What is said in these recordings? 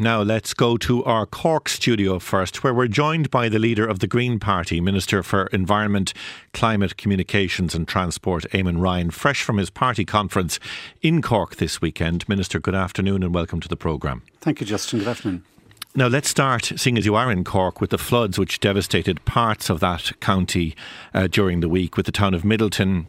Now let's go to our Cork studio first, where we're joined by the leader of the Green Party, Minister for Environment, Climate, Communications and Transport, Eamon Ryan, fresh from his party conference in Cork this weekend. Minister, good afternoon and welcome to the programme. Thank you, Justin. Good afternoon. Now, let's start, seeing as you are in Cork, with the floods which devastated parts of that county uh, during the week, with the town of Midleton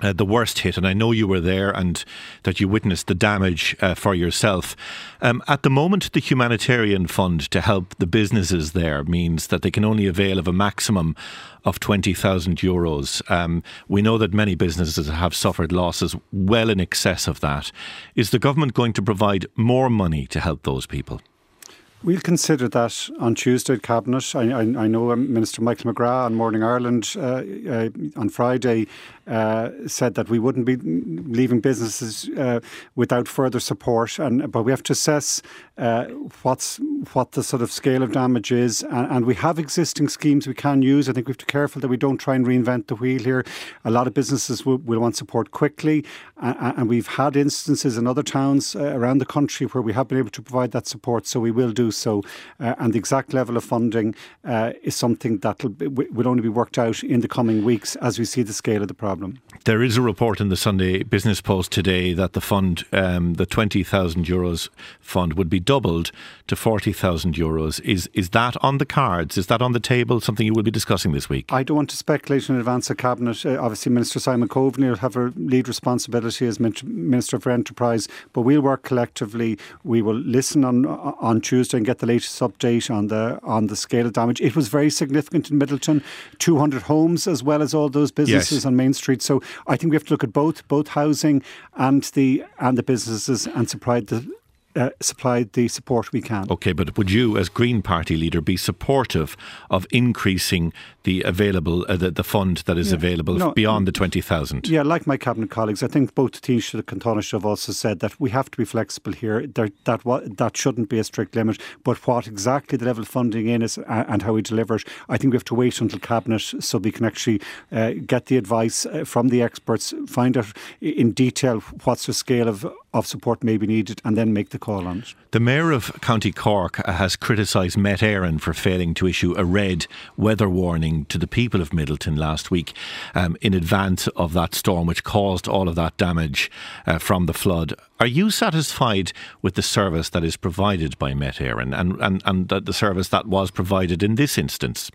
uh, the worst hit, and I know you were there and that you witnessed the damage uh, for yourself. Um, at the moment, the humanitarian fund to help the businesses there means that they can only avail of a maximum of 20,000 euros. Um, we know that many businesses have suffered losses well in excess of that. Is the government going to provide more money to help those people? We'll consider that on Tuesday at Cabinet. I, I, I know Minister Michael McGrath on Morning Ireland uh, uh, on Friday uh, said that we wouldn't be leaving businesses uh, without further support, and but we have to assess uh, what's what the sort of scale of damage is, and, and, we have existing schemes we can use. I think we have to be careful that we don't try and reinvent the wheel here. A lot of businesses will, will want support quickly, and, and, we've had instances in other towns uh, around the country where we have been able to provide that support. So we will do so, uh, and the exact level of funding is something that will only be worked out in the coming weeks as we see the scale of the problem. There is a report in the Sunday Business Post today that the fund, um, the 20,000 euros fund, would be doubled to 40,000 euros. Is, is that on the cards? Is that on the table? Something you will be discussing this week? I don't want to speculate in advance of Cabinet. Uh, obviously, Minister Simon Coveney will have a lead responsibility as Minister for Enterprise, but we'll work collectively. We will listen on on Tuesday and get the latest update on the on the scale of damage. It was very significant in Midleton, 200 homes as well as all those businesses yes. on Main Street. So I think we have to look at both both housing and the and the businesses and supply the uh, supplied the support we can. Okay, but would you, as Green Party leader, be supportive of increasing the available uh, the, the fund that is yeah. available no, beyond the twenty thousand? Yeah, like my cabinet colleagues, I think both Taoiseach and Taoiseach have also said that we have to be flexible here. There, that that shouldn't be a strict limit, but what exactly the level of funding in is uh, and how we deliver it, I think we have to wait until cabinet so we can actually uh, get the advice uh, from the experts, find out in detail what's the scale of of support may be needed, and then make the call on it. The Mayor of County Cork has criticised Met Éireann for failing to issue a red weather warning to the people of Midleton last week um, in advance of that storm, which caused all of that damage uh, from the flood. Are you satisfied with the service that is provided by Met Éireann and, and, and the service that was provided in this instance?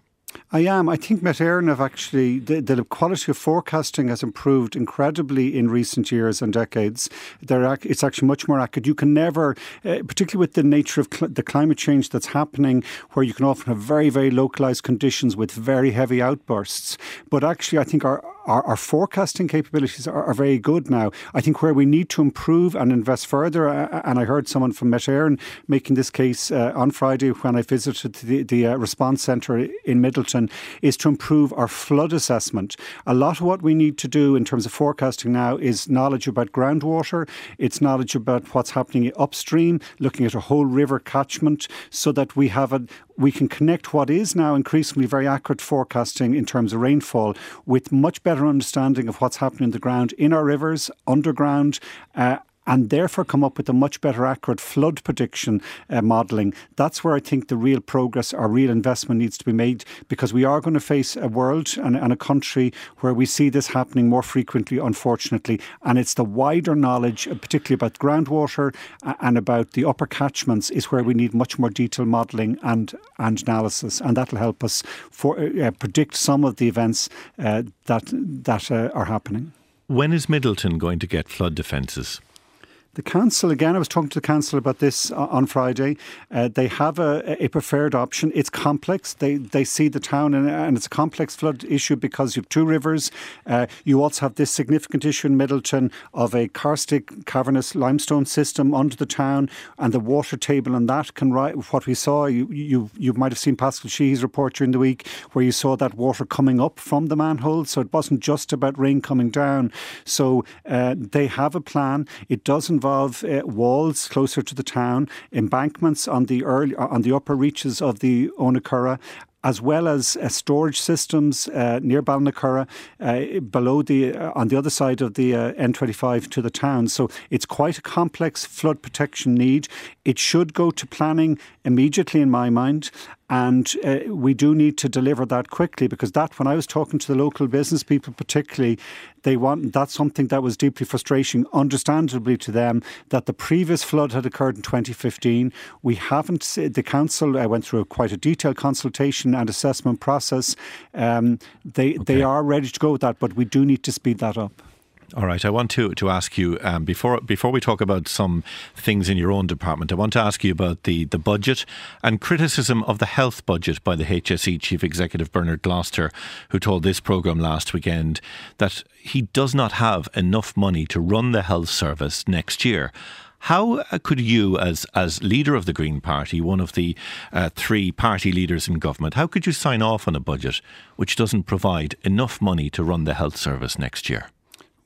I am. I think Met have actually, the, the, quality of forecasting has improved incredibly in recent years and decades. They're, it's actually much more accurate. You can never, uh, particularly with the nature of cl- the climate change that's happening, where you can often have very, very localised conditions with very heavy outbursts. But actually, I think our our, our forecasting capabilities are, are, very good now. I think where we need to improve and invest further, uh, and I heard someone from Met Éireann making this case uh, on Friday when I visited the, the uh, response centre in Midleton, is to improve our flood assessment. A lot of what we need to do in terms of forecasting now is knowledge about groundwater, it's knowledge about what's happening upstream, looking at a whole river catchment, so that we have a we can connect what is now increasingly very accurate forecasting in terms of rainfall with much better understanding of what's happening in the ground in our rivers, underground, uh, and therefore come up with a much better accurate flood prediction uh, modelling. That's where I think the real progress or real investment needs to be made because we are going to face a world and, and a country where we see this happening more frequently, unfortunately. And it's the wider knowledge, uh, particularly about groundwater and about the upper catchments, is where we need much more detailed modelling and, and analysis. And that'll help us for, uh, predict some of the events uh, that, that uh, are happening. When is Midleton going to get flood defences? The council, again, I was talking to the council about this on Friday. Uh, they have a, a, preferred option. It's complex. They they see the town, and, and it's a complex flood issue because you have two rivers. Uh, you also have this significant issue in Midleton of a karstic cavernous limestone system under the town, and the water table on that can rise. What we saw, you, you, you might have seen Paschal Sheehy's report during the week, where you saw that water coming up from the manhole. So it wasn't just about rain coming down. So uh, they have a plan. It does involve involve uh, walls closer to the town, embankments on the early on the upper reaches of the Owenacurra, as well as uh, storage systems uh, near Ballinacurra, uh, below the uh, on the other side of the uh, N25 to the town. So it's quite a complex flood protection need. It should go to planning immediately, in my mind. And uh, we do need to deliver that quickly because that, when I was talking to the local business people, particularly, they want that's something that was deeply frustrating, understandably to them, that the previous flood had occurred in 2015. We haven't, the council I went through a, quite a detailed consultation and assessment process. Um, they, okay. they are ready to go with that, but we do need to speed that up. All right. I want to, to ask you um, before before we talk about some things in your own department. I want to ask you about the, the budget and criticism of the health budget by the HSE chief executive Bernard Gloster, who told this program last weekend that he does not have enough money to run the health service next year. How uh, could you, as as leader of the Green Party, one of the uh, three party leaders in government, how could you sign off on a budget which doesn't provide enough money to run the health service next year?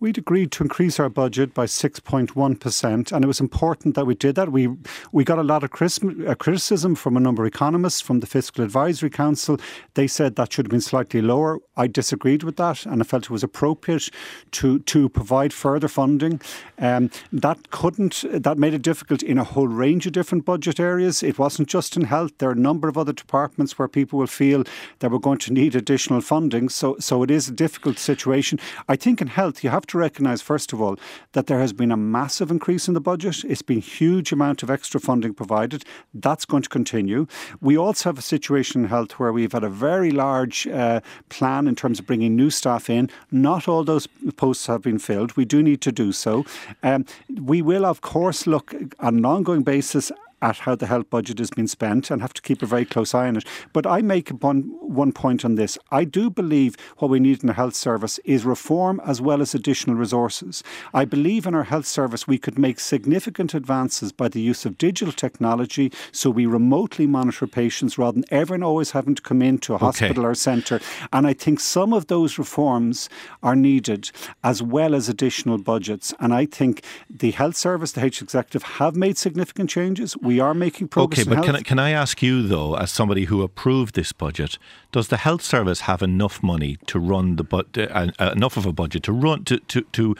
We'd agreed to increase our budget by 6.1%, and it was important that we did that. We we got a lot of uh, criticism from a number of economists from the Fiscal Advisory Council. They said that should have been slightly lower. I disagreed with that, and I felt it was appropriate to to provide further funding. Um, that couldn't that made it difficult in a whole range of different budget areas. It wasn't just in health. There are a number of other departments where people will feel that we're going to need additional funding. So so it is a difficult situation. I think in health you have to recognise, first of all, that there has been a massive increase in the budget. It's been huge amount of extra funding provided. That's going to continue. We also have a situation in health where we've had a very large uh, plan in terms of bringing new staff in. Not all those posts have been filled. We do need to do so. Um, we will, of course, look on an ongoing basis at how the health budget has been spent and have to keep a very close eye on it. But I make one, one point on this. I do believe what we need in the health service is reform as well as additional resources. I believe in our health service we could make significant advances by the use of digital technology so we remotely monitor patients rather than everyone always having to come into a okay. hospital or centre. And I think some of those reforms are needed as well as additional budgets. And I think the health service, the H executive have made significant changes we are making progress. Okay, but can I, can I ask you though, as somebody who approved this budget, does the health service have enough money to run the but uh, uh, enough of a budget to run to, to to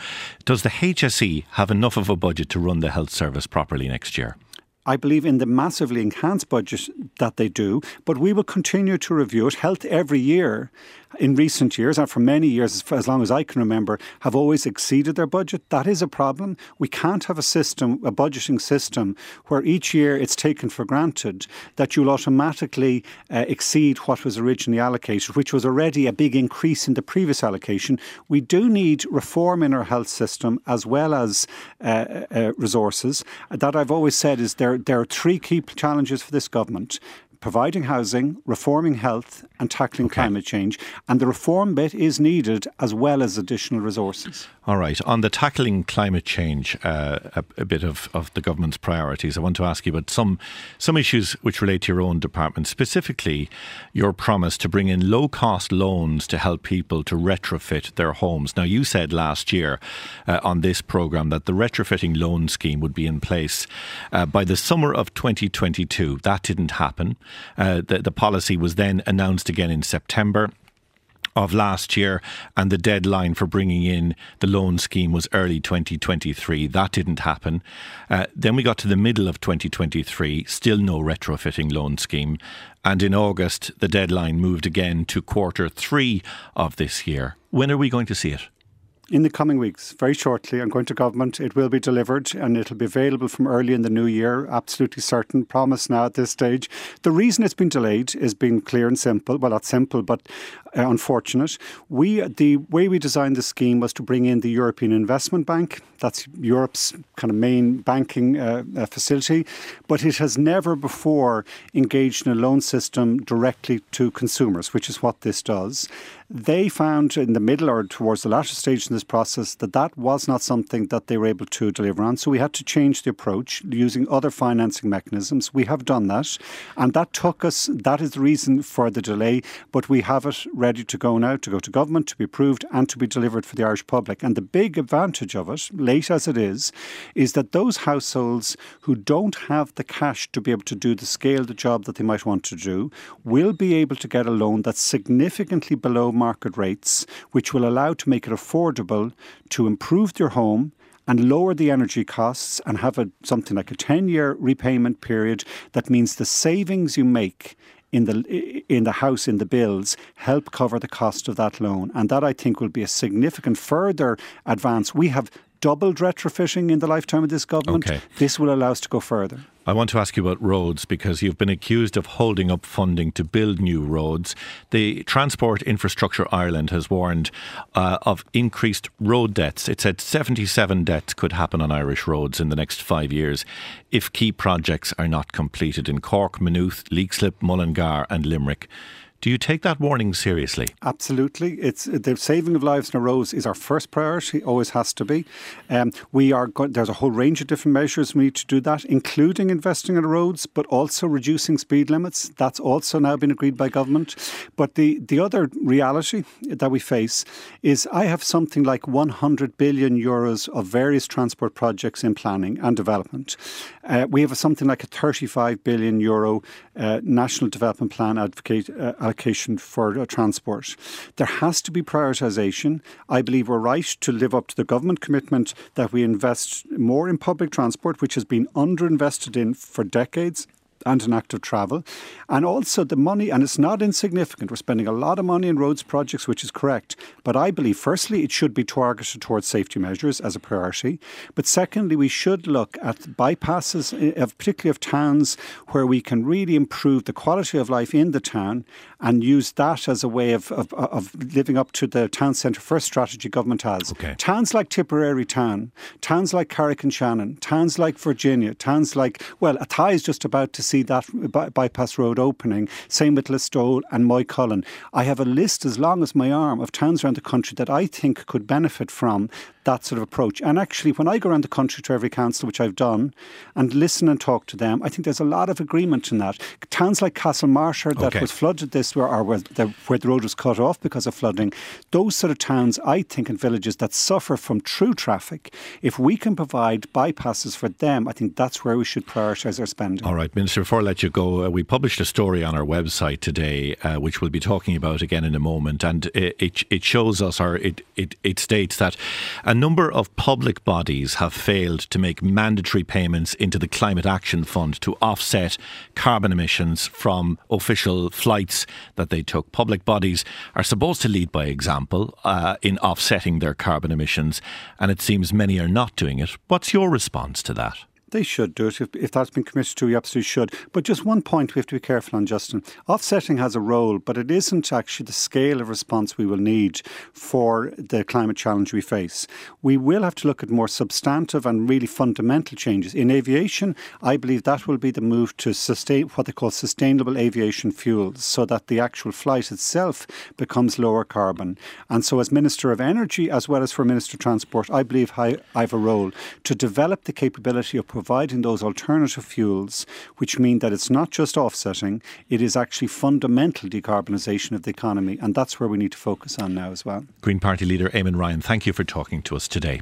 does the HSE have enough of a budget to run the health service properly next year? I believe in the massively enhanced budget that they do, but we will continue to review it. Health every year in recent years, and for many years, as long as I can remember, have always exceeded their budget. That is a problem. We can't have a system, a budgeting system, where each year it's taken for granted that you'll automatically uh, exceed what was originally allocated, which was already a big increase in the previous allocation. We do need reform in our health system as well as uh, uh, resources. That I've always said is there, there are three key challenges for this government providing housing, reforming health, and tackling okay. climate change. And the reform bit is needed as well as additional resources. All right. On the tackling climate change, uh, a, a, bit of, of the government's priorities, I want to ask you about some, some issues which relate to your own department, specifically your promise to bring in low cost loans to help people to retrofit their homes. Now, you said last year uh, on this programme that the retrofitting loan scheme would be in place uh, by the summer of 2022. That didn't happen. Uh, the, the policy was then announced again in September of last year, and the deadline for bringing in the loan scheme was early 2023. That didn't happen. Uh, then we got to the middle of 2023, still no retrofitting loan scheme. And in August, the deadline moved again to quarter three of this year. When are we going to see it? In the coming weeks, very shortly, I'm going to government. It will be delivered and it'll be available from early in the new year. Absolutely certain. Promise now at this stage. The reason it's been delayed is being clear and simple. Well, not simple, but uh, unfortunate. We the way we designed the scheme was to bring in the European Investment Bank. That's Europe's kind of main banking uh, uh, facility, but it has never before engaged in a loan system directly to consumers, which is what this does. They found in the middle or towards the latter stage in this process that that was not something that they were able to deliver on. So we had to change the approach using other financing mechanisms. We have done that, and that took us. That is the reason for the delay. But we have it ready to go now to go to government to be approved and to be delivered for the Irish public. And the big advantage of it, late as it is, is that those households who don't have the cash to be able to do the scale the job that they might want to do will be able to get a loan that's significantly below market rates, which will allow to make it affordable to improve their home and lower the energy costs and have a, something like a 10 year repayment period. That means the savings you make in the in the house in the bills help cover the cost of that loan. And that I think will be a significant further advance. We have doubled retrofitting in the lifetime of this government. Okay. This will allow us to go further. I want to ask you about roads because you've been accused of holding up funding to build new roads. The Transport Infrastructure Ireland has warned uh, of increased road deaths. It said 77 deaths could happen on Irish roads in the next five years if key projects are not completed in Cork, Maynooth, Leixlip, Mullingar, and Limerick. Do you take that warning seriously? Absolutely. It's the saving of lives in our roads is our first priority. Always has to be. Um, we are go- there's a whole range of different measures we need to do that, including investing in roads, but also reducing speed limits. That's also now been agreed by government. But the the other reality that we face is I have something like 100 billion euros of various transport projects in planning and development. Uh, we have something like a 35 billion euro uh, national development plan advocate. Uh, allocation for uh, transport. There has to be prioritisation. I believe we're right to live up to the government commitment that we invest more in public transport, which has been underinvested in for decades and in active travel. And also the money, and it's not insignificant. We're spending a lot of money in roads projects, which is correct. But I believe, firstly, it should be targeted towards safety measures as a priority. But secondly, we should look at bypasses, eh, of, particularly of towns, where we can really improve the quality of life in the town and use that as a way of, of, of living up to the town centre first strategy government has. Okay. Towns like Tipperary Town, towns like Carrick-on-Shannon, towns like Virginia, towns like, well, Athy is just about to see that by- bypass road opening. Same with Listowel and Moycullen. I have a list as long as my arm of towns around the country that I think could benefit from that sort of approach. And actually, when I go around the country to every council, which I've done, and listen and talk to them, I think there's a lot of agreement in that. Towns like Castlemartyr that okay. was flooded this where, or where the, where the road was cut off because of flooding, those sort of towns, I think, and villages that suffer from true traffic, if we can provide bypasses for them, I think that's where we should prioritise our spending. All right, Minister, before I let you go, uh, we published a story on our website today, uh, which we'll be talking about again in a moment, and it, it, it shows us, or it, it, it states that a number of public bodies have failed to make mandatory payments into the Climate Action Fund to offset carbon emissions from official flights that they took. Public bodies are supposed to lead by example uh, in offsetting their carbon emissions, and it seems many are not doing it. What's your response to that? They should do it. If, if that's been committed to, we absolutely should. But just one point we have to be careful on, Justin. Offsetting has a role, but it isn't actually the scale of response we will need for the climate challenge we face. We will have to look at more substantive and really fundamental changes. In aviation, I believe that will be the move to sustain what they call sustainable aviation fuels, so that the actual flight itself becomes lower carbon. And so, as Minister of Energy, as well as for Minister of Transport, I believe I, I have a role to develop the capability of providing those alternative fuels, which mean that it's not just offsetting, it is actually fundamental decarbonisation of the economy. And that's where we need to focus on now as well. Green Party leader Eamon Ryan, thank you for talking to us today.